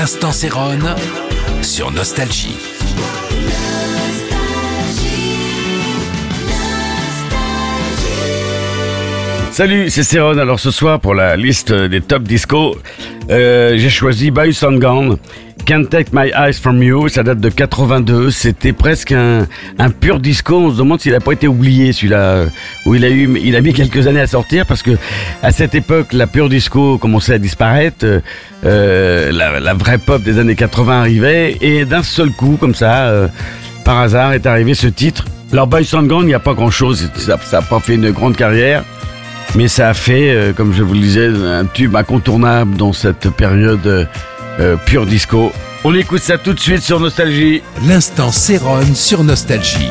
L'instant Céron sur Nostalgie. Salut, c'est Céron. Alors ce soir, pour la liste des top disco, euh, j'ai choisi on Gone. Can't Take My Eyes From You, ça date de 82, c'était presque un, pur disco, on se demande s'il a pas été oublié celui-là, où il a eu, il a mis quelques années à sortir parce que à cette époque, la pure disco commençait à disparaître, euh, la, vraie pop des années 80 arrivait et d'un seul coup, comme ça, euh, par hasard, est arrivé ce titre. Alors Boys on Gone, il n'y a pas grand-chose, ça n'a pas fait une grande carrière. Mais ça a fait, euh, comme je vous le disais, un tube incontournable dans cette période euh, euh, pure disco. On écoute ça tout de suite sur Nostalgie. L'instant Céron sur Nostalgie.